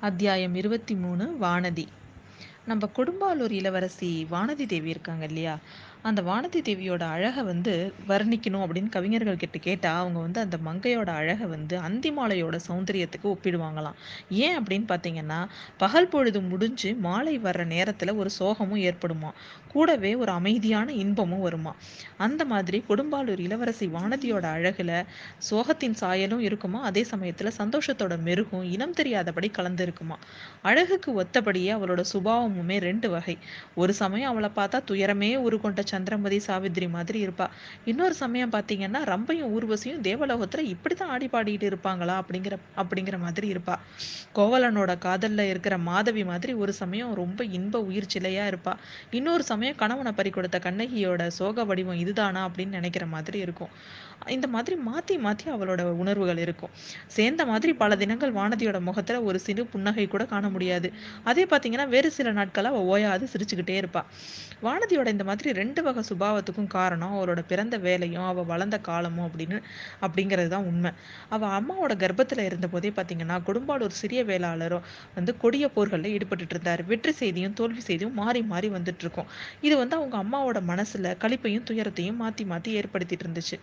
அத்தியாயம் இருபத்தி மூணு வானதி. நம்ம குடும்பாலூர் இளவரசி வானதி தேவி இருக்காங்க இல்லையா? அந்த வானதி தேவியோட அழகை வந்து வர்ணிக்கணும் அப்படின்னு கவிஞர்கள் கிட்ட கேட்டால் அவங்க வந்து அந்த மங்கையோட அழகை வந்து அந்தி மாலையோட சௌந்தரியத்துக்கு ஒப்பிடுவாங்களாம். ஏன் அப்படின்னு பார்த்தீங்கன்னா பகல் பொழுது முடிஞ்சு மாலை வர்ற நேரத்தில் ஒரு சோகமும் ஏற்படுமா கூடவே ஒரு அமைதியான இன்பமும் வருமா அந்த மாதிரி கொடும்பாலூர் இளவரசி வானதியோட அழகில் சோகத்தின் சாயலும் இருக்குமா? அதே சமயத்தில் சந்தோஷத்தோட மெருகும் இனம் தெரியாதபடி கலந்து இருக்குமா அழகுக்கு ஒத்தபடியே அவளோட சுபாவம் சுபாவமுமே ரெண்டு வகை. ஒரு சமயம் அவளை பார்த்தா துயரமே உருக்கொண்ட சந்திரமதி சாவித்ரி மாதிரி இருப்பா. இன்னொரு சமயம் பார்த்தீங்கன்னா ரம்பையும் ஊர்வசியும் தேவலோகத்துல இப்படித்தான் ஆடி பாடிட்டு இருப்பாங்களா அப்படிங்கிற அப்படிங்கிற மாதிரி இருப்பா. கோவலனோட காதல்ல இருக்கிற மாதவி மாதிரி ஒரு சமயம் ரொம்ப இன்ப உயிர் சிலையா இருப்பா. இன்னொரு சமயம் கணவனை பறி கொடுத்த கண்ணகியோட சோக வடிவம் இதுதானா அப்படின்னு நினைக்கிற மாதிரி இருக்கும். இந்த மாதிரி மாத்தி மாத்தி அவளோட உணர்வுகள் இருக்கும். சேர்ந்த மாதிரி பல தினங்கள் வானதியோட முகத்துல ஒரு சிறு புன்னகை கூட காண முடியாது. அதே பார்த்தீங்கன்னா வேறு சில நாட்கள் அவள் ஓயாது சிரிச்சுக்கிட்டே இருப்பா. வானதியோட இந்த மாதிரி ரெண்டு வகை சுபாவத்துக்கும் காரணம் அவளோட பிறந்த வேலையும் அவள் வளர்ந்த காலமும் அப்படின்னு அப்படிங்கிறது தான் உண்மை. அவ அம்மாவோட கர்ப்பத்துல இருந்த போதே பார்த்தீங்கன்னா ஒரு சிறிய வேளாளரும் வந்து கொடிய போர்களில் ஈடுபட்டு இருந்தார். வெற்றி செய்தியும் தோல்வி செய்தியும் மாறி மாறி வந்துட்டு இருக்கும். இது வந்து அவங்க அம்மாவோட மனசுல கழிப்பையும் துயரத்தையும் மாற்றி மாற்றி ஏற்படுத்திட்டு இருந்துச்சு.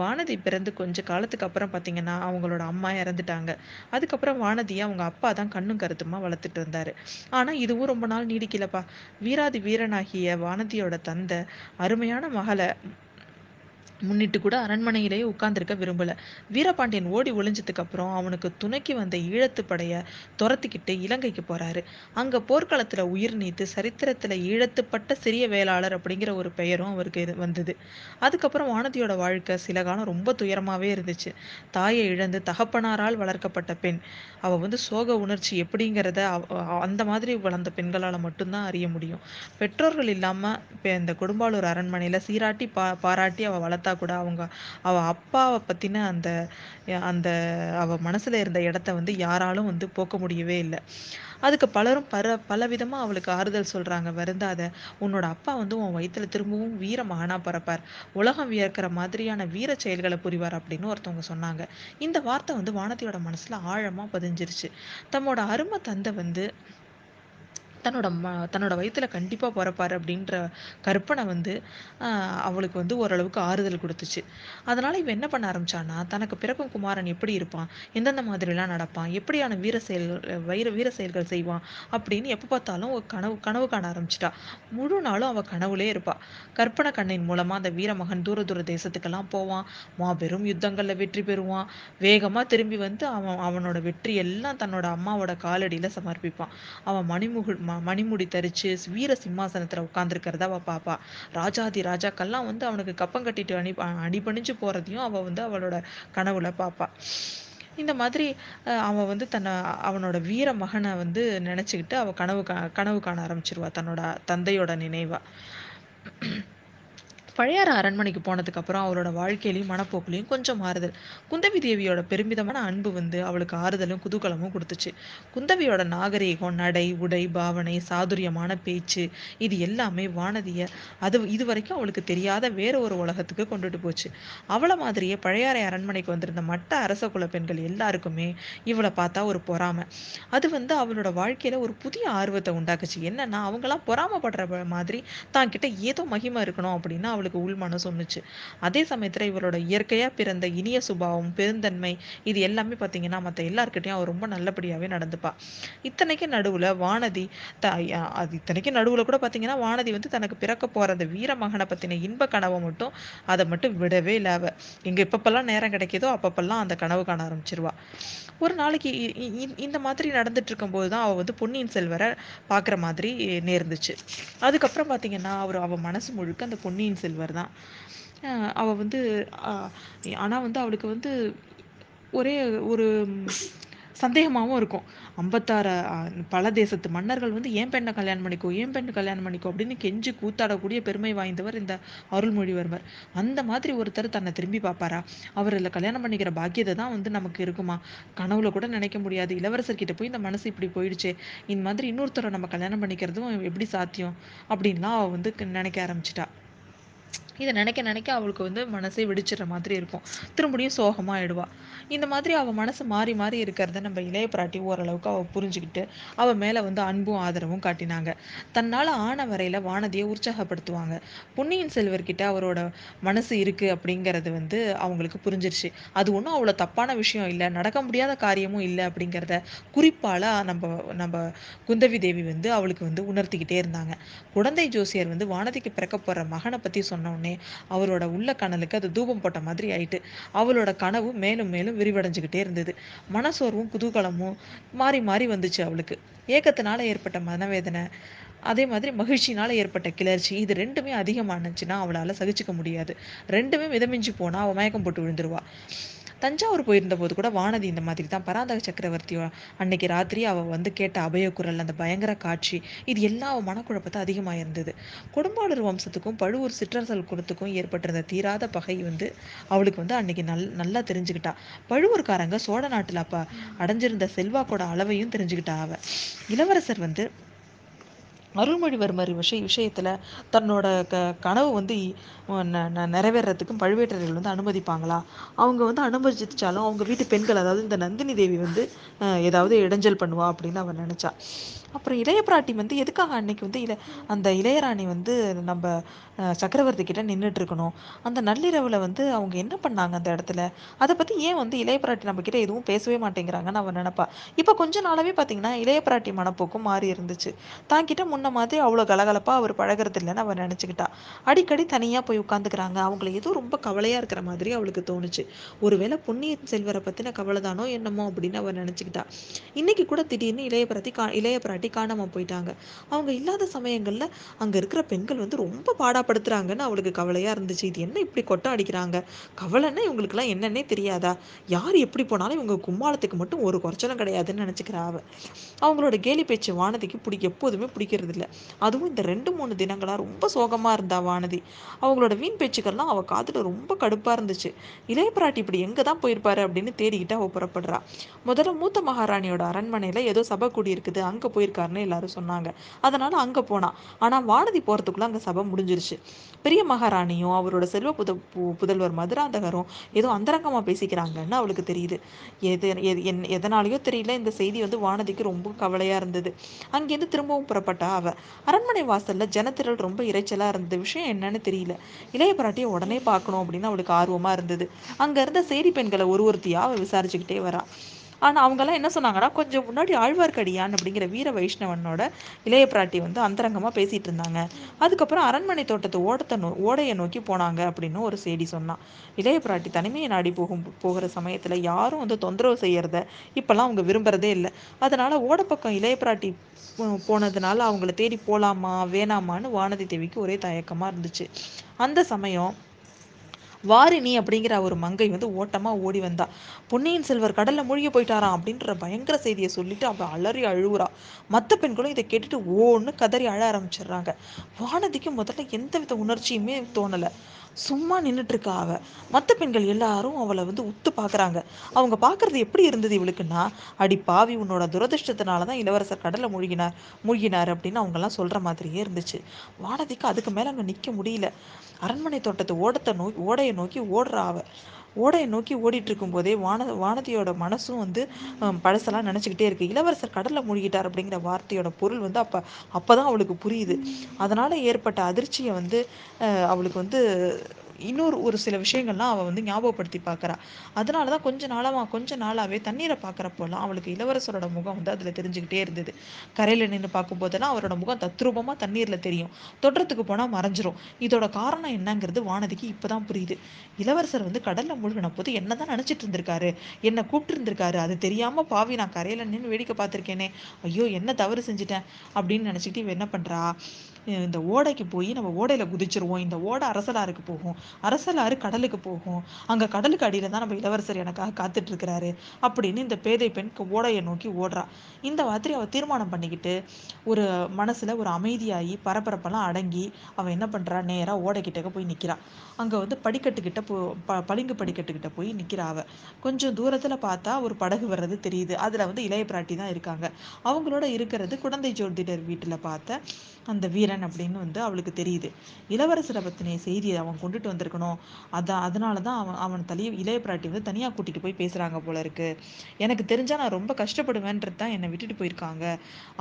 வானதி பிறந்து கொஞ்ச காலத்துக்கு அப்புறம் பார்த்தீங்கன்னா அவங்களோட அம்மா இறந்துட்டாங்க. அதுக்கப்புறம் வானதியை அவங்க அப்பா தான் கண்ணும் கருத்துமா வளர்த்துட்டு இருந்தாரு. ஆனால் இதுவும் ரொம்ப நாள் நீடிக்கலப்பா. வீராதி வீரனாகிய வானதியோட தந்தை அருமையான மகளை முன்னிட்டு கூட அரண்மனையிலேயே உட்கார்ந்திருக்க விரும்பல. வீரபாண்டியன் ஓடி ஒளிஞ்சதுக்கு அப்புறம் அவனுக்கு துணைக்கு வந்த ஈழத்து படைய துரத்திக்கிட்டு இலங்கைக்கு போறாரு. அங்க போர்க்களத்துல உயிர் நீத்து சரித்திரத்துல ஈழத்துப்பட்ட சிறிய வேளாளர் அப்படிங்கிற ஒரு பெயரும் அவருக்கு வந்தது. அதுக்கப்புறம் வானதியோட வாழ்க்கை சில காலம் ரொம்ப துயரமாவே இருந்துச்சு. தாயை இழந்து தகப்பனாரால் வளர்க்கப்பட்ட பெண். அவ வந்து சோக உணர்ச்சி எப்படிங்கிறத அந்த மாதிரி வளர்ந்த பெண்களால மட்டும்தான் அறிய முடியும். பெற்றோர்கள் இல்லாம இந்த கொடும்பாலூர் அரண்மனையில சீராட்டி பா பாராட்டி அவ வளர்த்தா கூட அவங்க அவள் அப்பாவை பற்றின அந்த அந்த அவள் மனசுல இருந்த இடத்த வந்து யாராலும் வந்து போக்க முடியவே இல்லை. அதுக்கு பலரும் பல பலவிதமாக அவளுக்கு ஆறுதல் சொல்கிறாங்க வருந்தாத. உன்னோட அப்பா வந்து உன் வயிற்றுல திரும்பவும் வீர மகனா பிறப்பார் உலகம் வியர்க்கிற மாதிரியான வீர செயல்களை புரிவார் அப்படின்னு ஒருத்தவங்க சொன்னாங்க. இந்த வார்த்தை வந்து வானதியோட மனசில் ஆழமாக பதிஞ்சிருச்சு. தம்மோட அருமை தந்தை வந்து தன்னோட ம தன்னோட வயிற்றுல கண்டிப்பாக பிறப்பார் அப்படின்ற கற்பனை வந்து அவளுக்கு வந்து ஓரளவுக்கு ஆறுதல் கொடுத்துச்சு. அதனால் இவன் என்ன பண்ண ஆரம்பிச்சான்னா தனக்கு பிறக்கும் குமாரன் எப்படி இருப்பான் எந்தெந்த மாதிரிலாம் நடப்பான் எப்படியான வீர செயல்கள் வைர வீர செயல்கள் செய்வான் அப்படின்னு எப்போ பார்த்தாலும் கனவு கனவு காண ஆரம்பிச்சிட்டா. முழு நாளும் அவள் கனவுலே இருப்பாள் கற்பனை கண்ணின் மூலமாக அந்த வீரமகன் தூர தூர தேசத்துக்கெல்லாம் போவான். மாபெரும் யுத்தங்களில் வெற்றி பெறுவான். வேகமாக திரும்பி வந்து அவன் அவனோட வெற்றி எல்லாம் தன்னோட அம்மாவோட காலடியில் சமர்ப்பிப்பான். அவன் மணிமுகு மணிமுடி தரிச்சு வீர சிம்மாசனத்துல உட்கார்ந்துருக்கிறத அவ பாப்பா. ராஜாதி ராஜாக்கள்லாம் வந்து அவனுக்கு கப்பம் கட்டிட்டு அணி அடிபணிஞ்சு போறதையும் அவ வந்து அவளோட கனவுல பாப்பா. இந்த மாதிரி அவன் வந்து தன்னை அவனோட வீர மகனை வந்து நினைச்சுக்கிட்டு அவ கனவு கனவு காண ஆரம்பிச்சிருவா தன்னோட தந்தையோட நினைவா. பழையாற அரண்மனைக்கு போனதுக்கு அப்புறம் அவளோட வாழ்க்கையிலையும் மனப்போக்குலையும் கொஞ்சம் மாறுதல். குந்தவி தேவியோட பெருமிதமான அன்பு வந்து அவளுக்கு ஆறுதலும் குதூகலமும் கொடுத்துச்சு. குந்தவியோட நாகரீகம் நடை உடை பாவனை சாதுரியமான பேச்சு இது எல்லாமே வானதிய அது இது வரைக்கும் அவளுக்கு தெரியாத வேற ஒரு உலகத்துக்கு கொண்டுட்டு போச்சு. அவளை மாதிரியே பழையாறை அரண்மனைக்கு வந்திருந்த மற்ற அரச குல பெண்கள் எல்லாருக்குமே இவளை பார்த்தா ஒரு பொறாமை. அது வந்து அவளோட வாழ்க்கையில ஒரு புதிய ஆர்வத்தை உண்டாக்குச்சு. என்னன்னா அவங்கெல்லாம் பொறாமப்படுற மாதிரி தான் கிட்ட ஏதோ மகிமை இருக்கணும் அப்படின்னா அவளுக்கு உள் மனசு ஒன்றுச்சு அதே சமயத்துல இவளோட இயற்கையா பிறந்த இனிய சுபாவம் பெருந்தன்மை இது எல்லாமே பாத்தீங்கன்னா மத்த எல்லாருக்கிட்டையும் அவள் ரொம்ப நல்லபடியாவே நடந்துப்பா. இத்தனைக்கு நடுவுல வானதி த அது இத்தனைக்கு நடுவுல கூட பாத்தீங்கன்னா வானதி வந்து தனக்கு பிறக்க போகிற அந்த வீர மகனை பற்றின இன்ப கனவை மட்டும் அதை மட்டும் விடவே இல்லை அவ. எங்க எப்பப்பெல்லாம் நேரம் கிடைக்குதோ அப்பப்பெல்லாம் அந்த கனவு காண ஆரம்பிச்சிருவா. ஒரு நாளைக்கு இந்த மாதிரி நடந்துட்டு இருக்கும்போது தான் அவள் வந்து பொன்னியின் செல்வரை பார்க்குற மாதிரி நேர்ந்துச்சு. அதுக்கப்புறம் பார்த்தீங்கன்னா அவர் அவள் மனசு முழுக்க அந்த பொன்னியின் செல்வர் தான். அவள் வந்து ஆனால் வந்து அவளுக்கு வந்து ஒரே ஒரு சந்தேகமாகவும் இருக்கும். ஐம்பத்தாறு பல தேசத்து மன்னர்கள் வந்து ஏன் பெண்ணை கல்யாணம் பண்ணிக்கோ ஏன் பெண்ணை கல்யாணம் பண்ணிக்கோ அப்படின்னு கெஞ்சி கூத்தாடக்கூடிய பெருமை வாய்ந்தவர் இந்த அருள்மொழிவர்மர். அந்த மாதிரி ஒருத்தர் தன்னை திரும்பி பார்ப்பாரா? அவர் இல்லை கல்யாணம் பண்ணிக்கிற பாக்கியத்தை தான் வந்து நமக்கு இருக்குமா? கனவுல கூட நினைக்க முடியாது. இளவரசர்கிட்ட போய் இந்த மனசு இப்படி போயிடுச்சே இந்த மாதிரி இன்னொருத்தரை நம்ம கல்யாணம் பண்ணிக்கிறதும் எப்படி சாத்தியம்? அப்படின்லாம் அவள் வந்து நினைக்க ஆரம்பிச்சிட்டா. இதை நினைக்க நினைக்க அவளுக்கு வந்து மனசே வெடிச்சிடுற மாதிரி இருக்கும். திரும்படியும் சோகமாக ஆயிடுவா. இந்த மாதிரி அவள் மனசு மாறி மாறி இருக்கிறத நம்ம இளைய பிராட்டி ஓரளவுக்கு அவள் புரிஞ்சுக்கிட்டு அவள் மேலே வந்து அன்பும், ஆதரவும் காட்டினாங்க. தன்னால் ஆன வரையில் வானதியை உற்சாகப்படுத்துவாங்க. பொன்னியின் செல்வர்கிட்ட அவரோட மனசு இருக்குது அப்படிங்கிறது வந்து அவங்களுக்கு புரிஞ்சிருச்சு. அது ஒன்றும் அவ்வளோ தப்பான விஷயம் இல்லை நடக்க முடியாத காரியமும் இல்லை அப்படிங்கிறத குறிப்பால் நம்ம நம்ம குந்தவி தேவி வந்து அவளுக்கு வந்து உணர்த்திக்கிட்டே இருந்தாங்க. குழந்தை ஜோசியர் வந்து வானதிக்கு பிறக்க போகிற மகனை பற்றி சொன்ன உடனே, அவரோட உள்ள கனலுக்கு அது தூபம் போட்ட மாதிரி ஆயிட்டு. அவளோட கனவு மேலும் மேலும் விரிவடைஞ்சுகிட்டே இருந்தது. மனசோர்வும், குதூகலமும் மாறி மாறி வந்துச்சு அவளுக்கு. ஏக்கத்தினால ஏற்பட்ட மனவேதனை, அதே மாதிரி மகிழ்ச்சியினால ஏற்பட்ட கிளர்ச்சி இது ரெண்டுமே அதிகமானுச்சுன்னா அவளால சகிச்சுக்க முடியாது. ரெண்டுமே மிதமிஞ்சு போனால் அவள் மயக்கம் போட்டு விழுந்துருவா. தஞ்சாவூர் போயிருந்தபோது கூட வானதி இந்த மாதிரி தான் பராந்தக சக்கரவர்த்தி அன்னைக்கு ராத்திரி அவள் வந்து கேட்ட அபயக்குரல், அந்த பயங்கர காட்சி இது எல்லா மனக்குழப்பத்தை அதிகமாக இருந்தது. கொடும்பாளூர் வம்சத்துக்கும், பழுவூர் சிற்றரசல் குலத்துக்கும் ஏற்பட்டிருந்த தீராத பகை வந்து அவளுக்கு வந்து அன்னைக்கு நல் நல்லா தெரிஞ்சுக்கிட்டா. பழுவூர்காரங்க சோழ நாட்டில் அப்போ அடைஞ்சிருந்த செல்வாக்கோட அளவையும் தெரிஞ்சுக்கிட்டா அவ. இளவரசர் வந்து அருள்மொழிவர்மர் விஷய விஷயத்துல தன்னோட க கனவு வந்து நிறைவேறதுக்கும் ந பழுவேட்டரையர்கள் வந்து அனுமதிப்பாங்களா? அவங்க வந்து அனுமதிச்சாலும் அவங்க வீட்டு பெண்கள் அதாவது இந்த நந்தினி தேவி வந்து ஏதாவது இடைஞ்சல் பண்ணுவா அப்படின்னு அவன் நினைச்சா. அப்புறம் இளைய பிராட்டி வந்து எதுக்காக அன்னைக்கு வந்து இள அந்த இளையராணி வந்து நம்ம சக்கரவர்த்தி கிட்ட நின்றுட்டு இருக்கணும். அந்த நள்ளிரவுல வந்து அவங்க என்ன பண்ணாங்க அந்த இடத்துல? அதை பத்தி ஏன் வந்து இளைய பிராட்டி நம்ம கிட்ட எதுவும் பேசவே மாட்டேங்கிறாங்கன்னு அவன் நினைப்பா. இப்ப கொஞ்ச நாளாவே பார்த்தீங்கன்னா, இளைய பிராட்டி மனப்போக்கும் மாறி இருந்துச்சு. தான்கிட்ட முன்ன மாதிரி அவ்வளோ கலகலப்பா அவர் பழகிறது இல்லைன்னு அவன் நினைச்சுக்கிட்டா. அடிக்கடி தனியா போய் உட்காந்துக்கிறாங்க. அவங்கள ஏதோ ரொம்ப கவலையா இருக்கிற மாதிரி அவளுக்கு தோணுச்சு. ஒருவேளை பொன்னியின் செல்வரை பத்தின கவலை தானோ என்னமோ அப்படின்னு அவ நினச்சிக்கிட்டா இன்னைக்கு கூட திடீர்னு இளைய பிராட்டி கா இளைய பிராட்டி காணாமல் போயிட்டாங்க. அவங்க இல்லாத சமயங்கள்ல அங்க இருக்கிற பெண்கள் வந்து ரொம்ப பாடாப்படுத்துறாங்கன்னு அவளுக்கு கவலையா இருந்துச்சு. இது என்ன இப்படி கொட்டம் அடிக்கிறாங்க? கவலைன்னா இவங்களுக்குலாம் என்னன்னே தெரியாதா? யார் எப்படி போனாலும் இவங்க கும்மாளத்துக்கு மட்டும் ஒரு குறைச்சலும் கிடையாதுன்னு நினைச்சுக்கிறா அவள் அவங்களோட கேலி பேச்சு வானதிக்கு பிடிக்க எப்போதுமே பிடிக்கிறது இல்ல. அதுவும் இந்த 2, 3 தினங்களா ரொம்ப சோகமா இருந்தா வானதி. அவங்களோட வீண் பேச்சுக்கள்லாம் அவள் காதில் ரொம்ப கடுப்பாக இருந்துச்சு. இளைய பிராட்டி இப்படி எங்கே தான் போயிருப்பாரு அப்படின்னு தேடிக்கிட்டு அவள் புறப்படுறா. முதல்ல மூத்த மகாராணியோட அரண்மனையில் ஏதோ சபை கூடியிருக்குது. அங்கே போயிருக்காருன்னு எல்லாரும் சொன்னாங்க. அதனால் அங்கே போனான் ஆனால் வானதி போகிறதுக்குள்ளே அங்கே சபை முடிஞ்சிருச்சு. பெரிய மகாராணியும், அவரோட செல்வ புத பு புதல்வர் மதுராந்தகரும் ஏதோ அந்தரங்கமாக பேசிக்கிறாங்கன்னு அவளுக்கு தெரியுது. எது எது என் எதனாலையோ தெரியல இந்த செய்தி வந்து வானதிக்கு ரொம்ப கவலையாக இருந்தது. அங்கேருந்து திரும்பவும் புறப்பட்டா அவள் அரண்மனை வாசலில் ஜனத்திரள் ரொம்ப இறைச்சலாக இருந்தது. விஷயம் என்னன்னு தெரியல. இளைய பிராட்டியை உடனே பார்க்கணும் அப்படின்னு அவளுக்கு ஆர்வமா இருந்தது. அங்க இருந்த சேரி பெண்களை ஒரு ஒருத்தியாக அவள் விசாரிச்சுக்கிட்டே வரா. ஆனால் அவங்கெல்லாம் என்ன சொன்னாங்கன்னா, கொஞ்சம் முன்னாடி ஆழ்வார்க்கடியான் அப்படிங்கிற வீர வைஷ்ணவனோட இளைய பிராட்டி வந்து அந்தரங்கமாக பேசிட்டு இருந்தாங்க. அதுக்கப்புறம் அரண்மனை தோட்டத்து ஓடத்த நோ ஓடையை நோக்கி போனாங்க அப்படின்னு ஒரு செய்தி சொன்னான் இளைய பிராட்டி தனிமையை நாடி போகும் போகிற சமயத்தில் யாரும் வந்து தொந்தரவு செய்யறத இப்போல்லாம் அவங்க விரும்புறதே இல்லை அதனால ஓடப்பக்கம் இளைய பிராட்டி போ போனதுனால அவங்கள தேடி போகலாமா வேணாமான்னு வானதி தேவிக்கு ஒரே தயக்கமாக இருந்துச்சு. அந்த சமயம் வாரிணி அப்படிங்கிற ஒரு மங்கை வந்து ஓட்டமா ஓடி வந்தா. பொன்னியின் செல்வர் கடல்ல மூழ்கி போயிட்டாராம் அப்படின்ற பயங்கர செய்தியை சொல்லிட்டு அவள் அலறி அழுவுறா. மத்த பெண்களும் இதை கேட்டுட்டு ஓன்னு கதறி அழ ஆரம்பிச்சிடுறாங்க. வானதிக்கு முதல்ல எந்தவித உணர்ச்சியுமே தோணல. சும்மா நின்றுட்டுருக்கா இருக்கா அவ. பெண்கள் எல்லாரும் அவளை வந்து உத்து பார்க்குறாங்க அவங்க பார்க்கறது எப்படி இருந்தது இவளுக்குன்னா, "அடி பாவி உன்னோட துரதிர்ஷ்டத்தினால தான் இளவரசர் கடலை மூழ்கினார் மூழ்கினார்" அப்படின்னு அவங்கெல்லாம் சொல்கிற மாதிரியே இருந்துச்சு. வானதிக்கு அதுக்கு மேலே அங்கே நிற்க முடியல. அரண்மனை தோட்டத்தை ஓடத்தை நோக்கி ஓடையை நோக்கி ஓடுறா அவ. ஓடையை நோக்கி ஓடிட்டு இருக்கும்போதே வான வானதியோட மனசும் வந்து பழசெல்லாம் நினச்சிக்கிட்டே இருக்கு. இளவரசர் கடல்ல மூழ்கிட்டார் அப்படிங்கிற வார்த்தையோட பொருள் வந்து அப்போ அப்போதான் அவளுக்கு புரியுது. அதனால ஏற்பட்ட அதிர்ச்சியை வந்து அவளுக்கு வந்து இன்னொரு ஒரு சில விஷயங்கள்லாம் அவள் வந்து ஞாபகப்படுத்தி பார்க்குறா அதனால தான் கொஞ்ச நாளாக கொஞ்ச நாளாகவே தண்ணீரை பார்க்குறப்போலாம் அவளுக்கு இளவரசரோட முகம் வந்து அதில் தெரிஞ்சுக்கிட்டே இருந்தது. கரையில் நின்று பார்க்கும்போதெல்லாம் அவரோட முகம் தத்ரூபமாக தண்ணீரில் தெரியும். தொடுறதுக்கு போனால் மறைஞ்சிரும். இதோட காரணம் என்னங்கிறது வானதிக்கு இப்பதான் புரியுது. இளவரசர் வந்து கடலில் மூழ்கின போது என்னதான் நினச்சிட்டு இருந்திருக்காரு. என்னை கூப்பிட்டு இருந்திருக்காரு. அது தெரியாமல் பாவி நான் கரையில் நின்று வேடிக்கை பார்த்துருக்கேனே ஐயோ! என்ன தவறு செஞ்சுட்டேன் அப்படின்னு நினச்சிக்கிட்டு இவ என்ன பண்ணுறா இந்த ஓடைக்கு போய் நம்ம ஓடையில் குதிச்சிருவோம். இந்த ஓடை அரசலாறுக்கு போகும். அரசலாறு கடலுக்கு போகும். அங்க கடலுக்கு அடியில தான் நம்ம இளவரசர் எனக்காக காத்துட்டு இருக்கிறாரு அப்படின்னு இந்த பேதை பெண் ஓடையை நோக்கி ஓடுறா. இந்த மாதிரி அவ தீர்மானம் பண்ணிக்கிட்டு ஒரு மனசுல ஒரு அமைதியாகி பரபரப்பெல்லாம் அடங்கி அவ என்ன பண்றா? நேரா ஓடைக்கிட்டக்க போய் நிக்கிறா. அங்க வந்து படிக்கட்டுக்கிட்ட போ ப பளிங்கு படிக்கட்டுக்கிட்ட போய் நிக்கிறா அவ. கொஞ்சம் தூரத்துல பார்த்தா ஒரு படகு வர்றது தெரியுது. அதுல வந்து இளைய பிராட்டி தான் இருக்காங்க. அவங்களோட இருக்கிறது குழந்தை ஜோதிடர் வீட்டுல பார்த்த அந்த வீரன் அப்படின்னு வந்து அவளுக்கு தெரியுது. இளவரசரை பத்தின செய்தியை அவன் கொண்டுட்டு வந்திருக்கணும். அதான் அதனால தான் அவன் அவன் தலைய இளைய பிராட்டி வந்து தனியாக கூட்டிகிட்டு போய் பேசுகிறாங்க போல இருக்கு. எனக்கு தெரிஞ்சால் நான் ரொம்ப கஷ்டப்படுவேன்றது தான் என்னை விட்டுட்டு போயிருக்காங்க.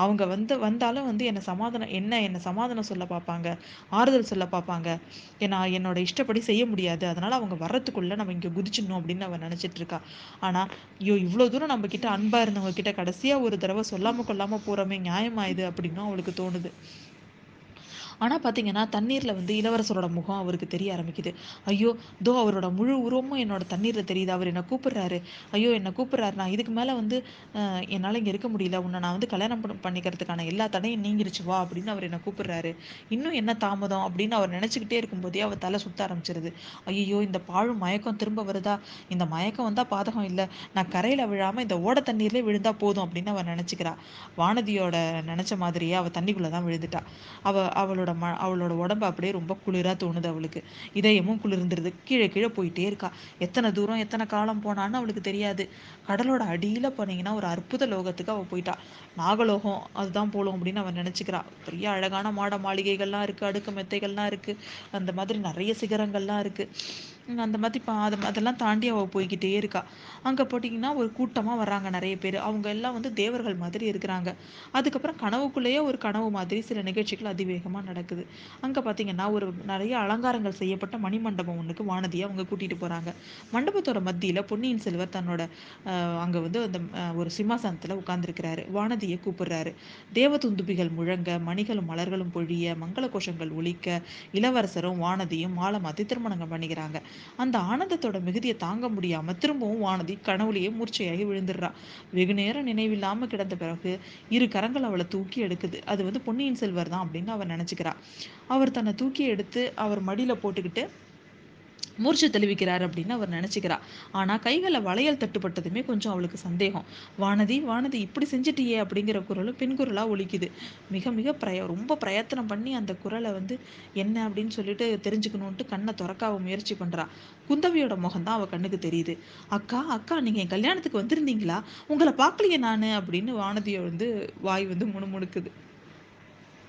அவங்க வந்து வந்தாலும் வந்து என்னை சமாதானம் என்ன என்னை சமாதானம் சொல்ல பார்ப்பாங்க. ஆறுதல் சொல்ல பார்ப்பாங்க. ஏன்னா என்னோட இஷ்டப்படி செய்ய முடியாது. அதனால அவங்க வர்றதுக்குள்ள நம்ம இங்கே குதிச்சிடணும் அப்படின்னு அவன் நினச்சிட்டு இருக்கா. ஆனால் ஐயோ இவ்வளோ தூரம் நம்ம கிட்ட அன்பாக இருந்தவங்க கிட்ட கடைசியாக ஒரு தடவை சொல்லாமல் கொள்ளாமல் போகிறோமே நியாயமாயுது அப்படின்னும் அவளுக்கு தோணுது. ஆனால் பார்த்தீங்கன்னா தண்ணீரில் வந்து இளவரசரோட முகம் அவருக்கு தெரிய ஆரம்பிக்குது. ஐயோ தோ அவரோட முழு உருவமும் என்னோட தண்ணீரில் தெரியுது. அவர் என்னை கூப்பிடுறாரு. ஐயோ என்னை கூப்பிடுறாரு. நான் இதுக்கு மேலே வந்து என்னால் இங்கே இருக்க முடியல. உன்னை நான் வந்து கல்யாணம் பண்ணிக்கிறதுக்கான எல்லா தடையும் நீங்கிருச்சு. வா அப்படின்னு அவர் என்ன கூப்பிடுறாரு. இன்னும் என்ன தாமதம் அப்படின்னு அவர் நினச்சிக்கிட்டே இருக்கும்போதே அவர் தலை சுத்த ஆரம்பிச்சிருது. ஐயோ இந்த பாழும் மயக்கம் திரும்ப வருதா? இந்த மயக்கம் வந்தால் பாதகம் இல்லை. நான் கரையில் விழாமல் இந்த ஓட தண்ணீர்லேயே விழுந்தா போதும் அப்படின்னு அவர் நினச்சிக்கிறா. வானதியோட நினச்ச மாதிரியே அவள் தண்ணிக்குள்ளே தான் விழுந்துட்டா. அவள் அவளோட ம அவளோட உடம்பு அப்படியே ரொம்ப குளிராக தோணுது அவளுக்கு. இதயமும் குளிர்ந்துருது. கீழே கீழே போயிட்டே இருக்கா. எத்தனை தூரம் எத்தனை காலம் போனான்னு அவளுக்கு தெரியாது. கடலோட அடியில் போனீங்கன்னா ஒரு அற்புத லோகத்துக்கு அவள் போயிட்டா. நாகலோகம் அதுதான் போலும் அப்படின்னு அவன் நினச்சிக்கிறா. பெரிய அழகான மாட மாளிகைகள்லாம் இருக்குது அடுக்கு மெத்தைகள்லாம் இருக்குது அந்த மாதிரி நிறைய சிகரங்கள்லாம் இருக்குது அந்த மாதிரி பா அது அதெல்லாம் தாண்டி அவள் போய்க்கிட்டே இருக்கா. அங்கே போட்டிங்கன்னா ஒரு கூட்டமாக வர்றாங்க நிறைய பேர். அவங்க எல்லாம் வந்து தேவர்கள் மாதிரி இருக்கிறாங்க. அதுக்கப்புறம் கனவுக்குள்ளேயே ஒரு கனவு மாதிரி சில நிகழ்ச்சிகள் அதிவேகமாக நடக்குது. அங்கே பார்த்தீங்கன்னா ஒரு நிறைய அலங்காரங்கள் செய்யப்பட்ட மணிமண்டபம் ஒன்றுக்கு வானதியை அவங்க கூட்டிகிட்டு போகிறாங்க மண்டபத்தோட மத்தியில் பொன்னியின் செல்வர் தன்னோட அங்கே வந்து அந்த ஒரு சிம்மாசனத்தில் உட்கார்ந்துருக்கிறாரு. வானதியை கூப்பிடுறாரு. தேவதுந்துபிகள் முழங்க மணிகளும் மலர்களும் பொழிய மங்கள கோஷங்கள் ஒழிக்க இளவரசரும் வானதியும் மாலை மாற்றி திருமணம் பண்ணிக்கிறாங்க. அந்த ஆனந்தத்தோட மிகுதியை தாங்க முடியாம திரும்பவும் வானதி கனவுலேயே மூர்ச்சையாகி விழுந்துடுறா. வெகு நேரம் நினைவில்லாம கிடந்த பிறகு இரு கரங்கள் அவளை தூக்கி எடுக்குது. அது வந்து பொன்னியின் செல்வர் தான் அப்படின்னு அவர் நினைச்சுக்கிறா. அவர் தன்னை தூக்கி எடுத்து அவர் மடியில போட்டுக்கிட்டு மூர்ச்சி தெளிவிக்கிறார் அப்படின்னு அவர் நினைச்சுக்கிறா ஆனா கைகளில் வளையல் தட்டுப்பட்டதுமே கொஞ்சம் அவளுக்கு சந்தேகம். வானதி வானதி இப்படி செஞ்சிட்டியே அப்படிங்கிற குரலும் பெண் குரலா ஒழிக்குது மிக மிக பிரய ரொம்ப பிரயத்தனம் பண்ணி அந்த குரலை வந்து என்ன? அப்படின்னு சொல்லிட்டு தெரிஞ்சுக்கணும்ட்டு கண்ணை திறக்க அவ முயற்சி பண்றா. குந்தவியோட முகம் தான் அவ கண்ணுக்கு தெரியுது. அக்கா அக்கா நீங்க என் கல்யாணத்துக்கு வந்திருந்தீங்களா? உங்களை பார்க்கலையே நானு அப்படின்னு வானதியை வந்து வாய் வந்து முணுமுணுக்குது.